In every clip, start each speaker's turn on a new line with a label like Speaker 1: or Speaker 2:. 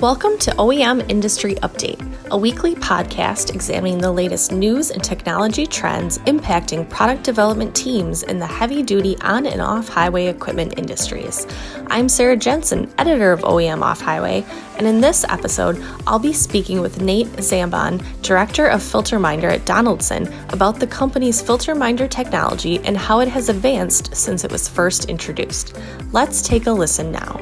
Speaker 1: Welcome to OEM Industry Update, a weekly podcast examining the latest news and technology trends impacting product development teams in the heavy duty on and off highway equipment industries. I'm Sarah Jensen, editor of OEM Off Highway, and in this episode, I'll be speaking with Nate Zambon, director of FilterMinder at Donaldson, about the company's FilterMinder technology and how it has advanced since it was first introduced. Let's take a listen now.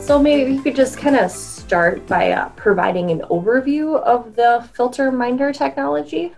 Speaker 1: So maybe you could just kind of start by uh, providing an overview of the FilterMinder technology.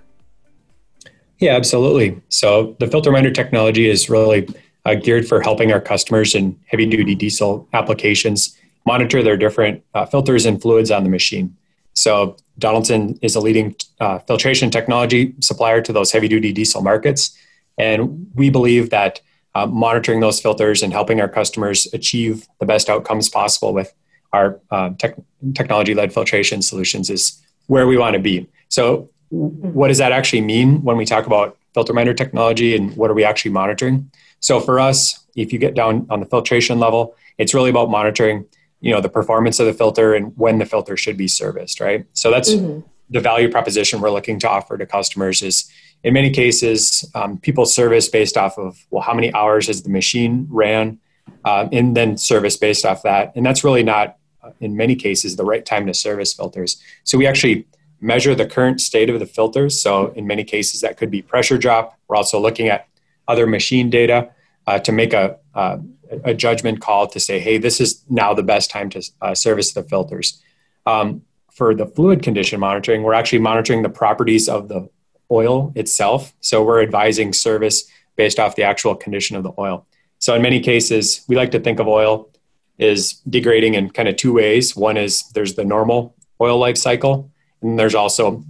Speaker 2: Yeah, absolutely. So the FilterMinder technology is really uh, geared for helping our customers in heavy duty diesel applications monitor their different uh, filters and fluids on the machine. So Donaldson is a leading uh, filtration technology supplier to those heavy duty diesel markets. And we believe that uh, monitoring those filters and helping our customers achieve the best outcomes possible with our uh, tech- technology led filtration solutions is where we want to be. So, what does that actually mean when we talk about filter minder technology and what are we actually monitoring? So, for us, if you get down on the filtration level, it's really about monitoring you know the performance of the filter and when the filter should be serviced right so that's mm-hmm. the value proposition we're looking to offer to customers is in many cases, um, people service based off of, well, how many hours has the machine ran, uh, and then service based off that. And that's really not, uh, in many cases, the right time to service filters. So we actually measure the current state of the filters. So in many cases, that could be pressure drop. We're also looking at other machine data uh, to make a, uh, a judgment call to say, hey, this is now the best time to uh, service the filters. Um, for the fluid condition monitoring, we're actually monitoring the properties of the oil itself. So we're advising service based off the actual condition of the oil. So in many cases, we like to think of oil is degrading in kind of two ways. One is there's the normal oil life cycle, and there's also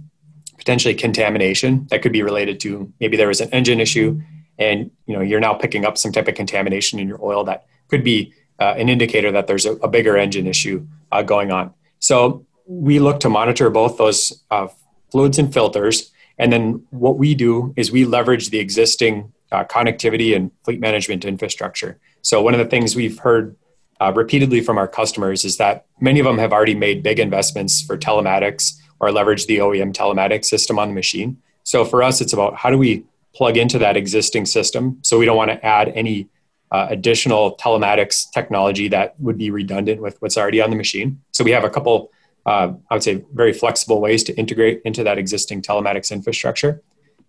Speaker 2: potentially contamination that could be related to maybe there was an engine issue and you know you're now picking up some type of contamination in your oil that could be uh, an indicator that there's a, a bigger engine issue uh, going on. So we look to monitor both those uh, fluids and filters and then what we do is we leverage the existing uh, connectivity and fleet management infrastructure. So one of the things we've heard uh, repeatedly from our customers is that many of them have already made big investments for telematics or leverage the OEM telematics system on the machine. So for us, it's about how do we plug into that existing system so we don't want to add any uh, additional telematics technology that would be redundant with what's already on the machine. So we have a couple uh, I would say, very flexible ways to integrate into that existing telematics infrastructure.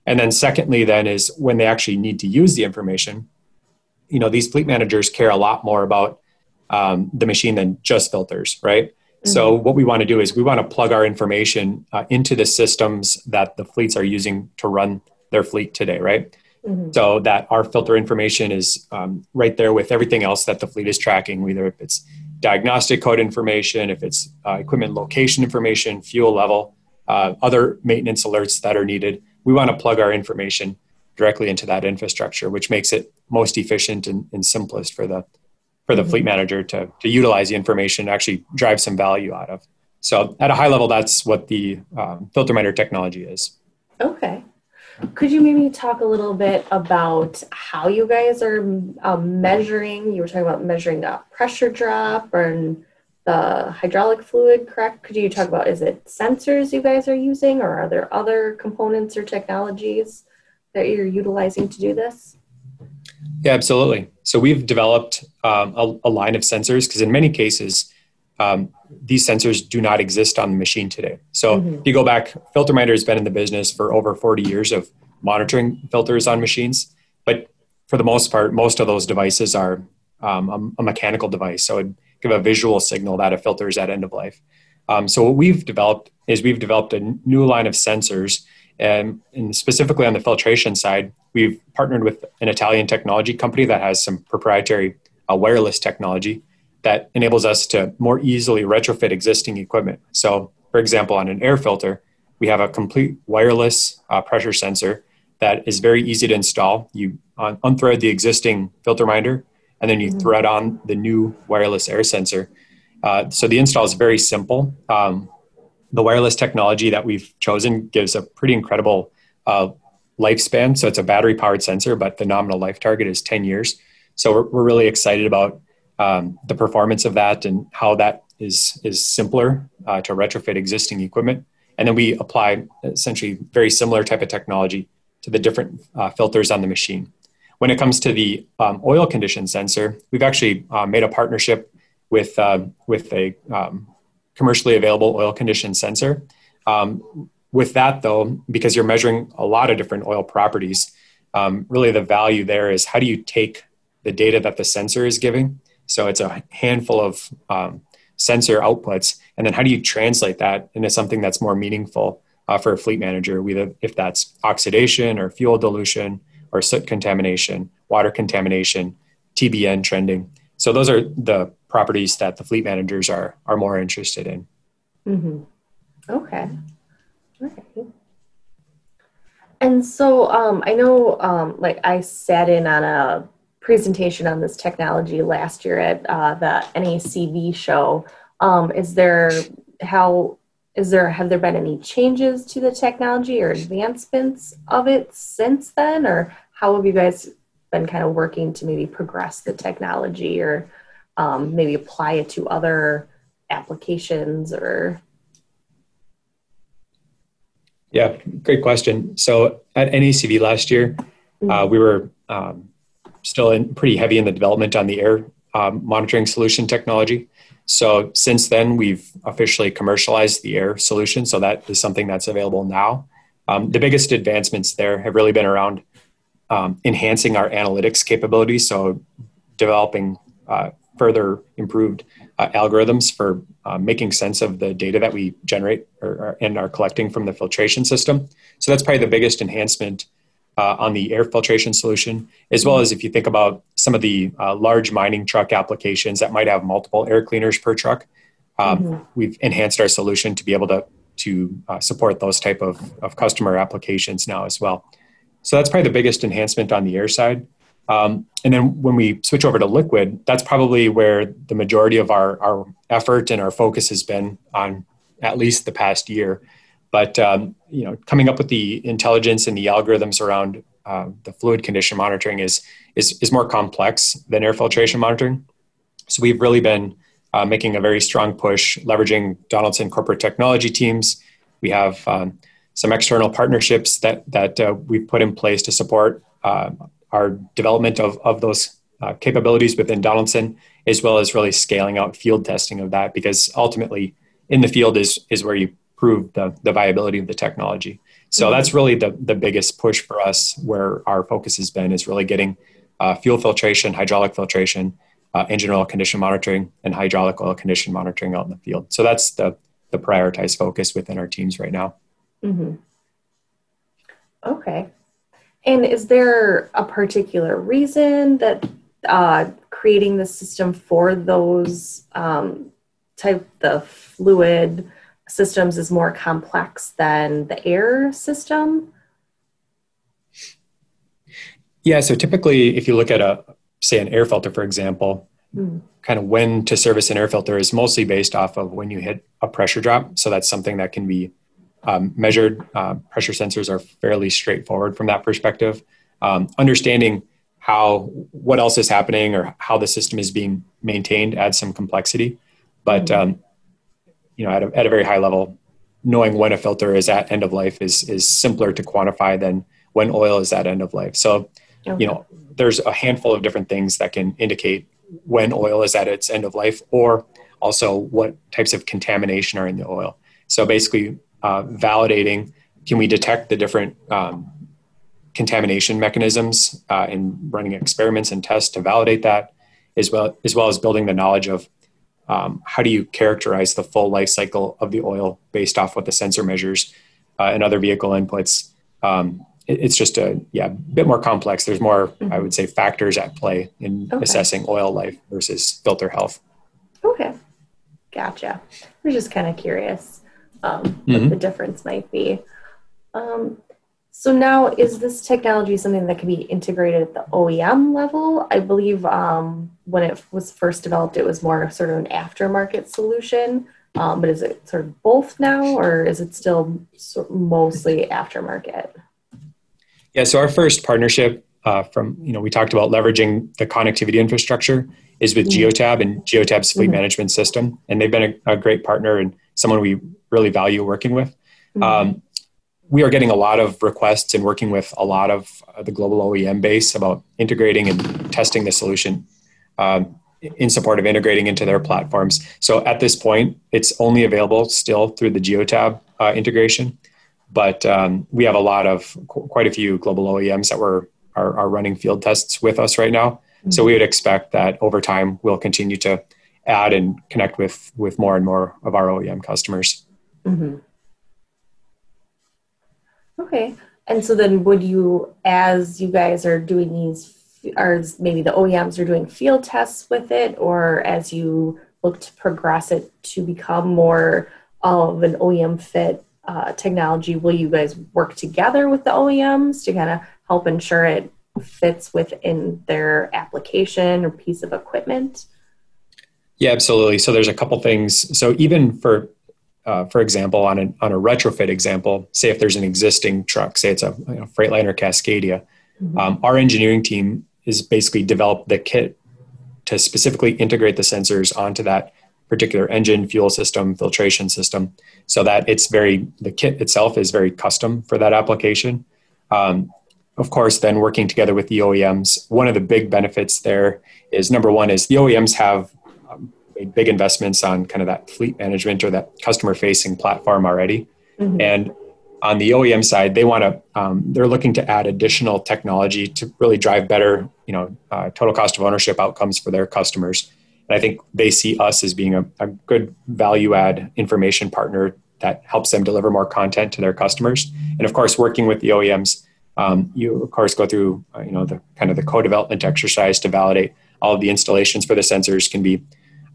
Speaker 2: And then secondly, then is when they actually need to use the information, you know, these fleet managers care a lot more about um, the machine than just filters, right? Mm-hmm. So what we want to do is we want to plug our information uh, into the systems that the fleets are using to run their fleet today, right? Mm-hmm. So that our filter information is um, right there with everything else that the fleet is tracking, whether if it's diagnostic code information, if it's uh, equipment location information, fuel level, uh, other maintenance alerts that are needed, we want to plug our information directly into that infrastructure, which makes it most efficient and, and simplest for the for the mm-hmm. fleet manager to, to utilize the information actually drive some value out of. So at a high level, that's what the um, filter minder technology is.
Speaker 1: Okay. Could you maybe talk a little bit about how you guys are um, measuring? You were talking about measuring the pressure drop and the hydraulic fluid, correct? Could you talk about is it sensors you guys are using, or are there other components or technologies that you're utilizing to do this?
Speaker 2: Yeah, absolutely. So we've developed um, a, a, line of sensors because in many cases, um, these sensors do not exist on the machine today. So mm-hmm. if you go back, Filter Minder has been in the business for over 40 years of monitoring filters on machines. But for the most part, most of those devices are um, a, a, mechanical device. So it give a visual signal that a filter is at end of life. Um, so what we've developed is we've developed a new line of sensors, and, and specifically on the filtration side, we've partnered with an Italian technology company that has some proprietary uh, wireless technology that enables us to more easily retrofit existing equipment. So, for example, on an air filter, we have a complete wireless uh, pressure sensor that is very easy to install. You un- unthread the existing filter minder, and then you mm-hmm. thread on the new wireless air sensor. Uh, so the install is very simple. Um, the wireless technology that we've chosen gives a pretty incredible uh, lifespan. So it's a battery powered sensor, but the nominal life target is 10 years. So we're, we're really excited about um, the performance of that and how that is, is simpler uh, to retrofit existing equipment. And then we apply essentially very similar type of technology to the different uh, filters on the machine. When it comes to the um, oil condition sensor, we've actually uh, made a partnership with, uh, with a um, commercially available oil condition sensor. Um, with that, though, because you're measuring a lot of different oil properties, um, really the value there is how do you take the data that the sensor is giving? So it's a handful of um, sensor outputs, and then how do you translate that into something that's more meaningful uh, for a fleet manager, whether if that's oxidation or fuel dilution or soot contamination, water contamination, TBN trending. So those are the properties that the fleet managers are are more interested in.
Speaker 1: Mm-hmm. Okay. And so um, I know, um, like, I sat in on a presentation on this technology last year at uh, the NACV show. Um, is there how is there have there been any changes to the technology or advancements of it since then, or how have you guys been kind of working to maybe progress the technology or um, maybe apply it to other applications or
Speaker 2: yeah great question so at nacv last year mm-hmm. uh, we were um, still in, pretty heavy in the development on the air um, monitoring solution technology. So since then we've officially commercialized the air solution. So that is something that's available now. Um, the biggest advancements there have really been around um, enhancing our analytics capabilities. So developing uh, further improved uh, algorithms for uh, making sense of the data that we generate or, or, and are collecting from the filtration system. So that's probably the biggest enhancement uh, on the air filtration solution, as well as if you think about some of the uh, large mining truck applications that might have multiple air cleaners per truck. Um, mm-hmm. We've enhanced our solution to be able to to uh, support those type of, of customer applications now as well. So that's probably the biggest enhancement on the air side. Um, and then when we switch over to liquid, that's probably where the majority of our, our effort and our focus has been on at least the past year. But um, you know, coming up with the intelligence and the algorithms around uh, the fluid condition monitoring is, is is more complex than air filtration monitoring. So we've really been uh, making a very strong push, leveraging Donaldson corporate technology teams. We have um, some external partnerships that that uh, we've put in place to support uh, our development of, of those uh, capabilities within Donaldson, as well as really scaling out field testing of that, because ultimately in the field is, is where you prove the, the viability of the technology. So mm-hmm. that's really the, the biggest push for us where our focus has been is really getting uh, fuel filtration, hydraulic filtration, uh, engine oil condition monitoring, and hydraulic oil condition monitoring out in the field. So that's the, the prioritized focus within our teams right now.
Speaker 1: Mm-hmm. Okay. And is there a particular reason that uh, creating the system for those um, type the fluid systems is more complex than the air system?
Speaker 2: Yeah, so typically, if you look at a say an air filter, for example, mm. kind of when to service an air filter is mostly based off of when you hit a pressure drop. So that's something that can be um, measured uh, pressure sensors are fairly straightforward from that perspective. Um, understanding how what else is happening or how the system is being maintained adds some complexity, but mm-hmm. um, you know at a, at a very high level, knowing when a filter is at end of life is is simpler to quantify than when oil is at end of life. So okay. you know there's a handful of different things that can indicate when oil is at its end of life or also what types of contamination are in the oil. So basically, uh, validating can we detect the different um, contamination mechanisms uh, in running experiments and tests to validate that as well as well as building the knowledge of um, how do you characterize the full life cycle of the oil based off what the sensor measures uh, and other vehicle inputs um, it, it's just a yeah bit more complex there's more mm-hmm. i would say factors at play in okay. assessing oil life versus filter health
Speaker 1: okay gotcha we're just kind of curious um, mm-hmm. what the difference might be. Um, so now, is this technology something that can be integrated at the OEM level? I believe um, when it was first developed, it was more sort of an aftermarket solution. Um, but is it sort of both now, or is it still mostly aftermarket?
Speaker 2: Yeah, so our first partnership uh, from, you know, we talked about leveraging the connectivity infrastructure is with mm-hmm. Geotab and Geotab's fleet mm-hmm. management system. And they've been a, a, great partner and someone we really value working with. Mm-hmm. Um, we are getting a lot of requests and working with a lot of uh, the global OEM base about integrating and testing the solution um, in support of integrating into their platforms. So at this point, it's only available still through the Geotab uh, integration, but um, we have a lot of quite a few global OEMs that were are, are running field tests with us right now. Mm-hmm. So we would expect that over time we'll continue to add and connect with with more and more of our OEM customers.
Speaker 1: Mm-hmm. Okay. And so then would you, as you guys are doing these, or maybe the OEMs are doing field tests with it, or as you look to progress it to become more of an OEM fit uh, technology, will you guys work together with the OEMs to kind of help ensure it fits within their application or piece of equipment?
Speaker 2: Yeah, absolutely. So there's a couple things. So even for uh, for example, on, an, on a retrofit example, say if there's an existing truck, say it's a you know, Freightliner Cascadia, mm-hmm. um, our engineering team is basically developed the kit to specifically integrate the sensors onto that particular engine, fuel system, filtration system, so that it's very the kit itself is very custom for that application. Um, of course, then working together with the OEMs, one of the big benefits there is number one is the OEMs have made big investments on kind of that fleet management or that customer facing platform already. Mm-hmm. And on the OEM side, they want to, um, they're looking to add additional technology to really drive better, you know, uh, total cost of ownership outcomes for their customers. And I think they see us as being a, a good value add information partner that helps them deliver more content to their customers. And of course, working with the OEMs, um, you of course go through, uh, you know, the kind of the co-development exercise to validate all of the installations for the sensors can be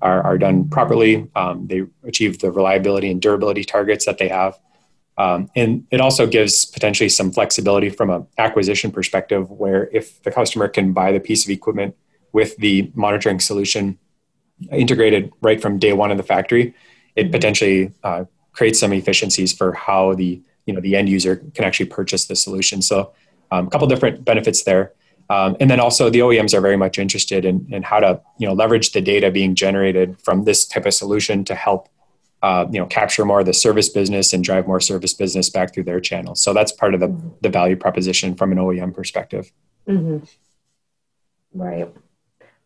Speaker 2: are, are done properly. Um, they achieve the reliability and durability targets that they have. Um, and it also gives potentially some flexibility from an acquisition perspective, where if the customer can buy the piece of equipment with the monitoring solution integrated right from day one in the factory, it potentially uh, creates some efficiencies for how the you know the end user can actually purchase the solution. So um, a couple different benefits there. Um, and then also the OEMs are very much interested in, in how to you know leverage the data being generated from this type of solution to help uh, you know capture more of the service business and drive more service business back through their channels. So that's part of the, mm-hmm. the value proposition from an OEM perspective.
Speaker 1: Mm-hmm. Right.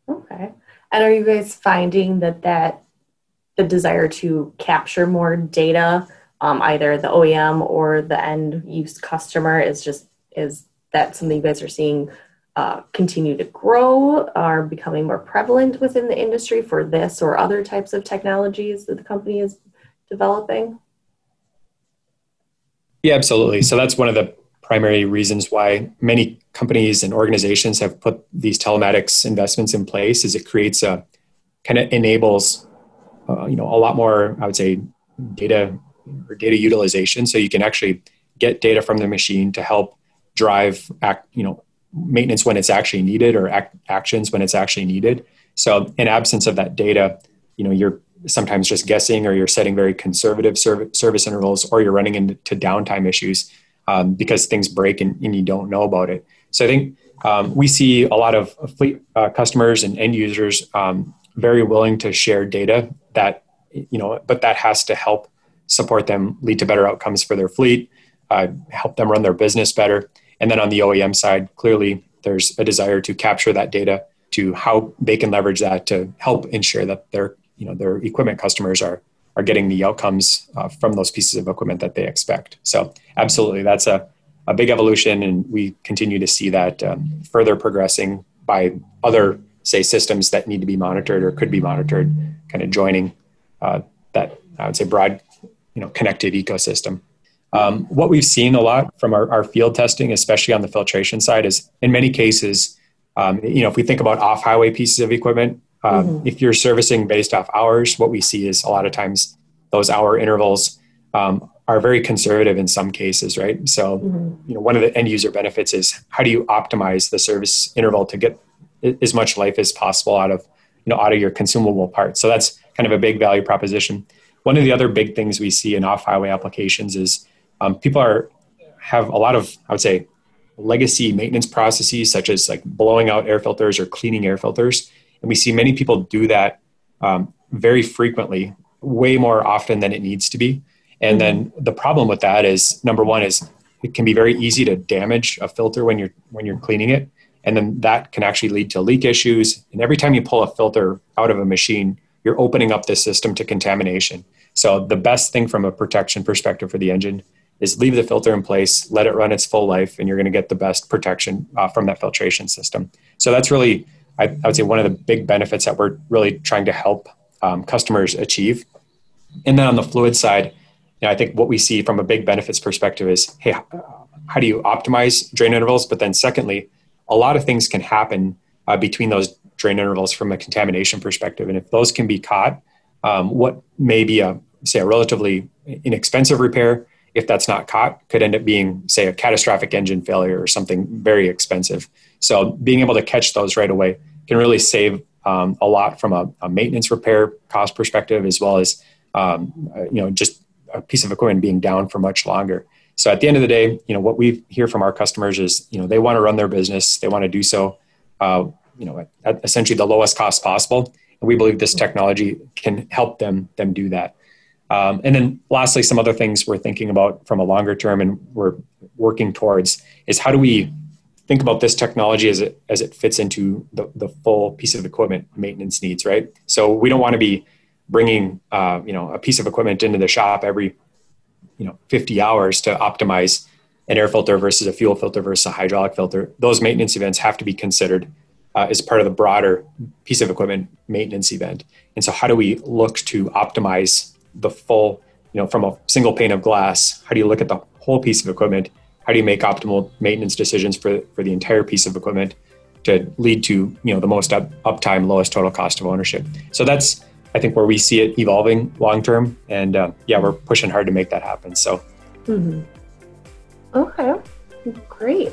Speaker 1: Okay. And are you guys finding that that the desire to capture more data, um, either the OEM or the end use customer, is just is that something you guys are seeing uh, continue to grow, are becoming more prevalent within the industry for this or other types of technologies that the company is developing?
Speaker 2: Yeah, absolutely. So that's one of the primary reasons why many companies and organizations have put these telematics investments in place is it creates a kind of enables uh, you know a lot more i would say data or data utilization so you can actually get data from the machine to help drive act, you know maintenance when it's actually needed or actions when it's actually needed. So in absence of that data, you know, you're sometimes just guessing or you're setting very conservative service intervals or you're running into downtime issues um, because things break and, and, you don't know about it. So I think um, we see a lot of fleet uh, customers and end users um, very willing to share data that, you know, but that has to help support them lead to better outcomes for their fleet, uh, help them run their business better. And then on the OEM side, clearly there's a desire to capture that data to how they can leverage that to help ensure that their you know their equipment customers are are getting the outcomes uh, from those pieces of equipment that they expect. So absolutely, that's a a big evolution, and we continue to see that um, further progressing by other say systems that need to be monitored or could be monitored, kind of joining uh, that I would say broad you know connected ecosystem. Um, what we've seen a lot from our, our, field testing, especially on the filtration side, is in many cases, um, you know, if we think about off-highway pieces of equipment, um, mm-hmm. if you're servicing based off hours, what we see is a lot of times those hour intervals um, are very conservative in some cases, right? So, mm-hmm. you know, one of the end user benefits is how do you optimize the service interval to get as much life as possible out of you know out of your consumable parts. So that's kind of a big value proposition. One of the other big things we see in off-highway applications is um, people are have a lot of I would say legacy maintenance processes such as like blowing out air filters or cleaning air filters. And we see many people do that um, very frequently, way more often than it needs to be. And then the problem with that is number one is it can be very easy to damage a filter when you're when you're cleaning it. And then that can actually lead to leak issues. And every time you pull a filter out of a machine, you're opening up the system to contamination. So the best thing from a protection perspective for the engine is leave the filter in place, let it run its full life, and you're going to get the best protection uh, from that filtration system. So that's really, I, I, would say, one of the big benefits that we're really trying to help um, customers achieve. And then on the fluid side, you know, I think what we see from a big benefits perspective is, hey, how do you optimize drain intervals? But then secondly, a lot of things can happen uh, between those drain intervals from a contamination perspective. And if those can be caught, um, what may be a, say, a relatively inexpensive repair if that's not caught, could end up being, say, a catastrophic engine failure or something very expensive. So being able to catch those right away can really save um, a lot from a, a, maintenance repair cost perspective, as well as um, you know just a piece of equipment being down for much longer. So at the end of the day, you know what we hear from our customers is you know they want to run their business, they want to do so, uh, you know at, at essentially the lowest cost possible, and we believe this technology can help them them do that. Um, and then lastly, some other things we're thinking about from a longer term and we're working towards is how do we think about this technology as it as it fits into the, the full piece of equipment maintenance needs, right? So we don't want to be bringing uh, you know a piece of equipment into the shop every you know 50 hours to optimize an air filter versus a fuel filter versus a hydraulic filter. Those maintenance events have to be considered uh, as part of the broader piece of equipment maintenance event. And so, how do we look to optimize the full, you know, from a single pane of glass, how do you look at the whole piece of equipment? How do you make optimal maintenance decisions for, for the entire piece of equipment to lead to, you know, the most up, uptime, lowest total cost of ownership? So that's, I think, where we see it evolving long term. And uh, yeah, we're pushing hard to make that happen. So,
Speaker 1: mm-hmm. okay, great.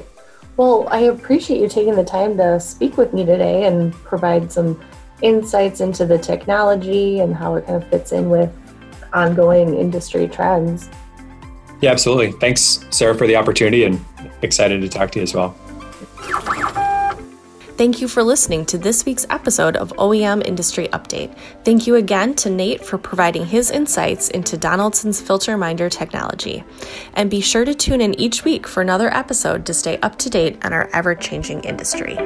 Speaker 1: Well, I appreciate you taking the time to speak with me today and provide some insights into the technology and how it kind of fits in with ongoing industry trends.
Speaker 2: Yeah, absolutely. Thanks, Sarah, for the opportunity and excited to talk to you as well.
Speaker 1: Thank you for listening to this week's episode of OEM Industry Update. Thank you again to Nate for providing his insights into Donaldson's filter minder technology. And be sure to tune in each week for another episode to stay up to date on our ever changing industry.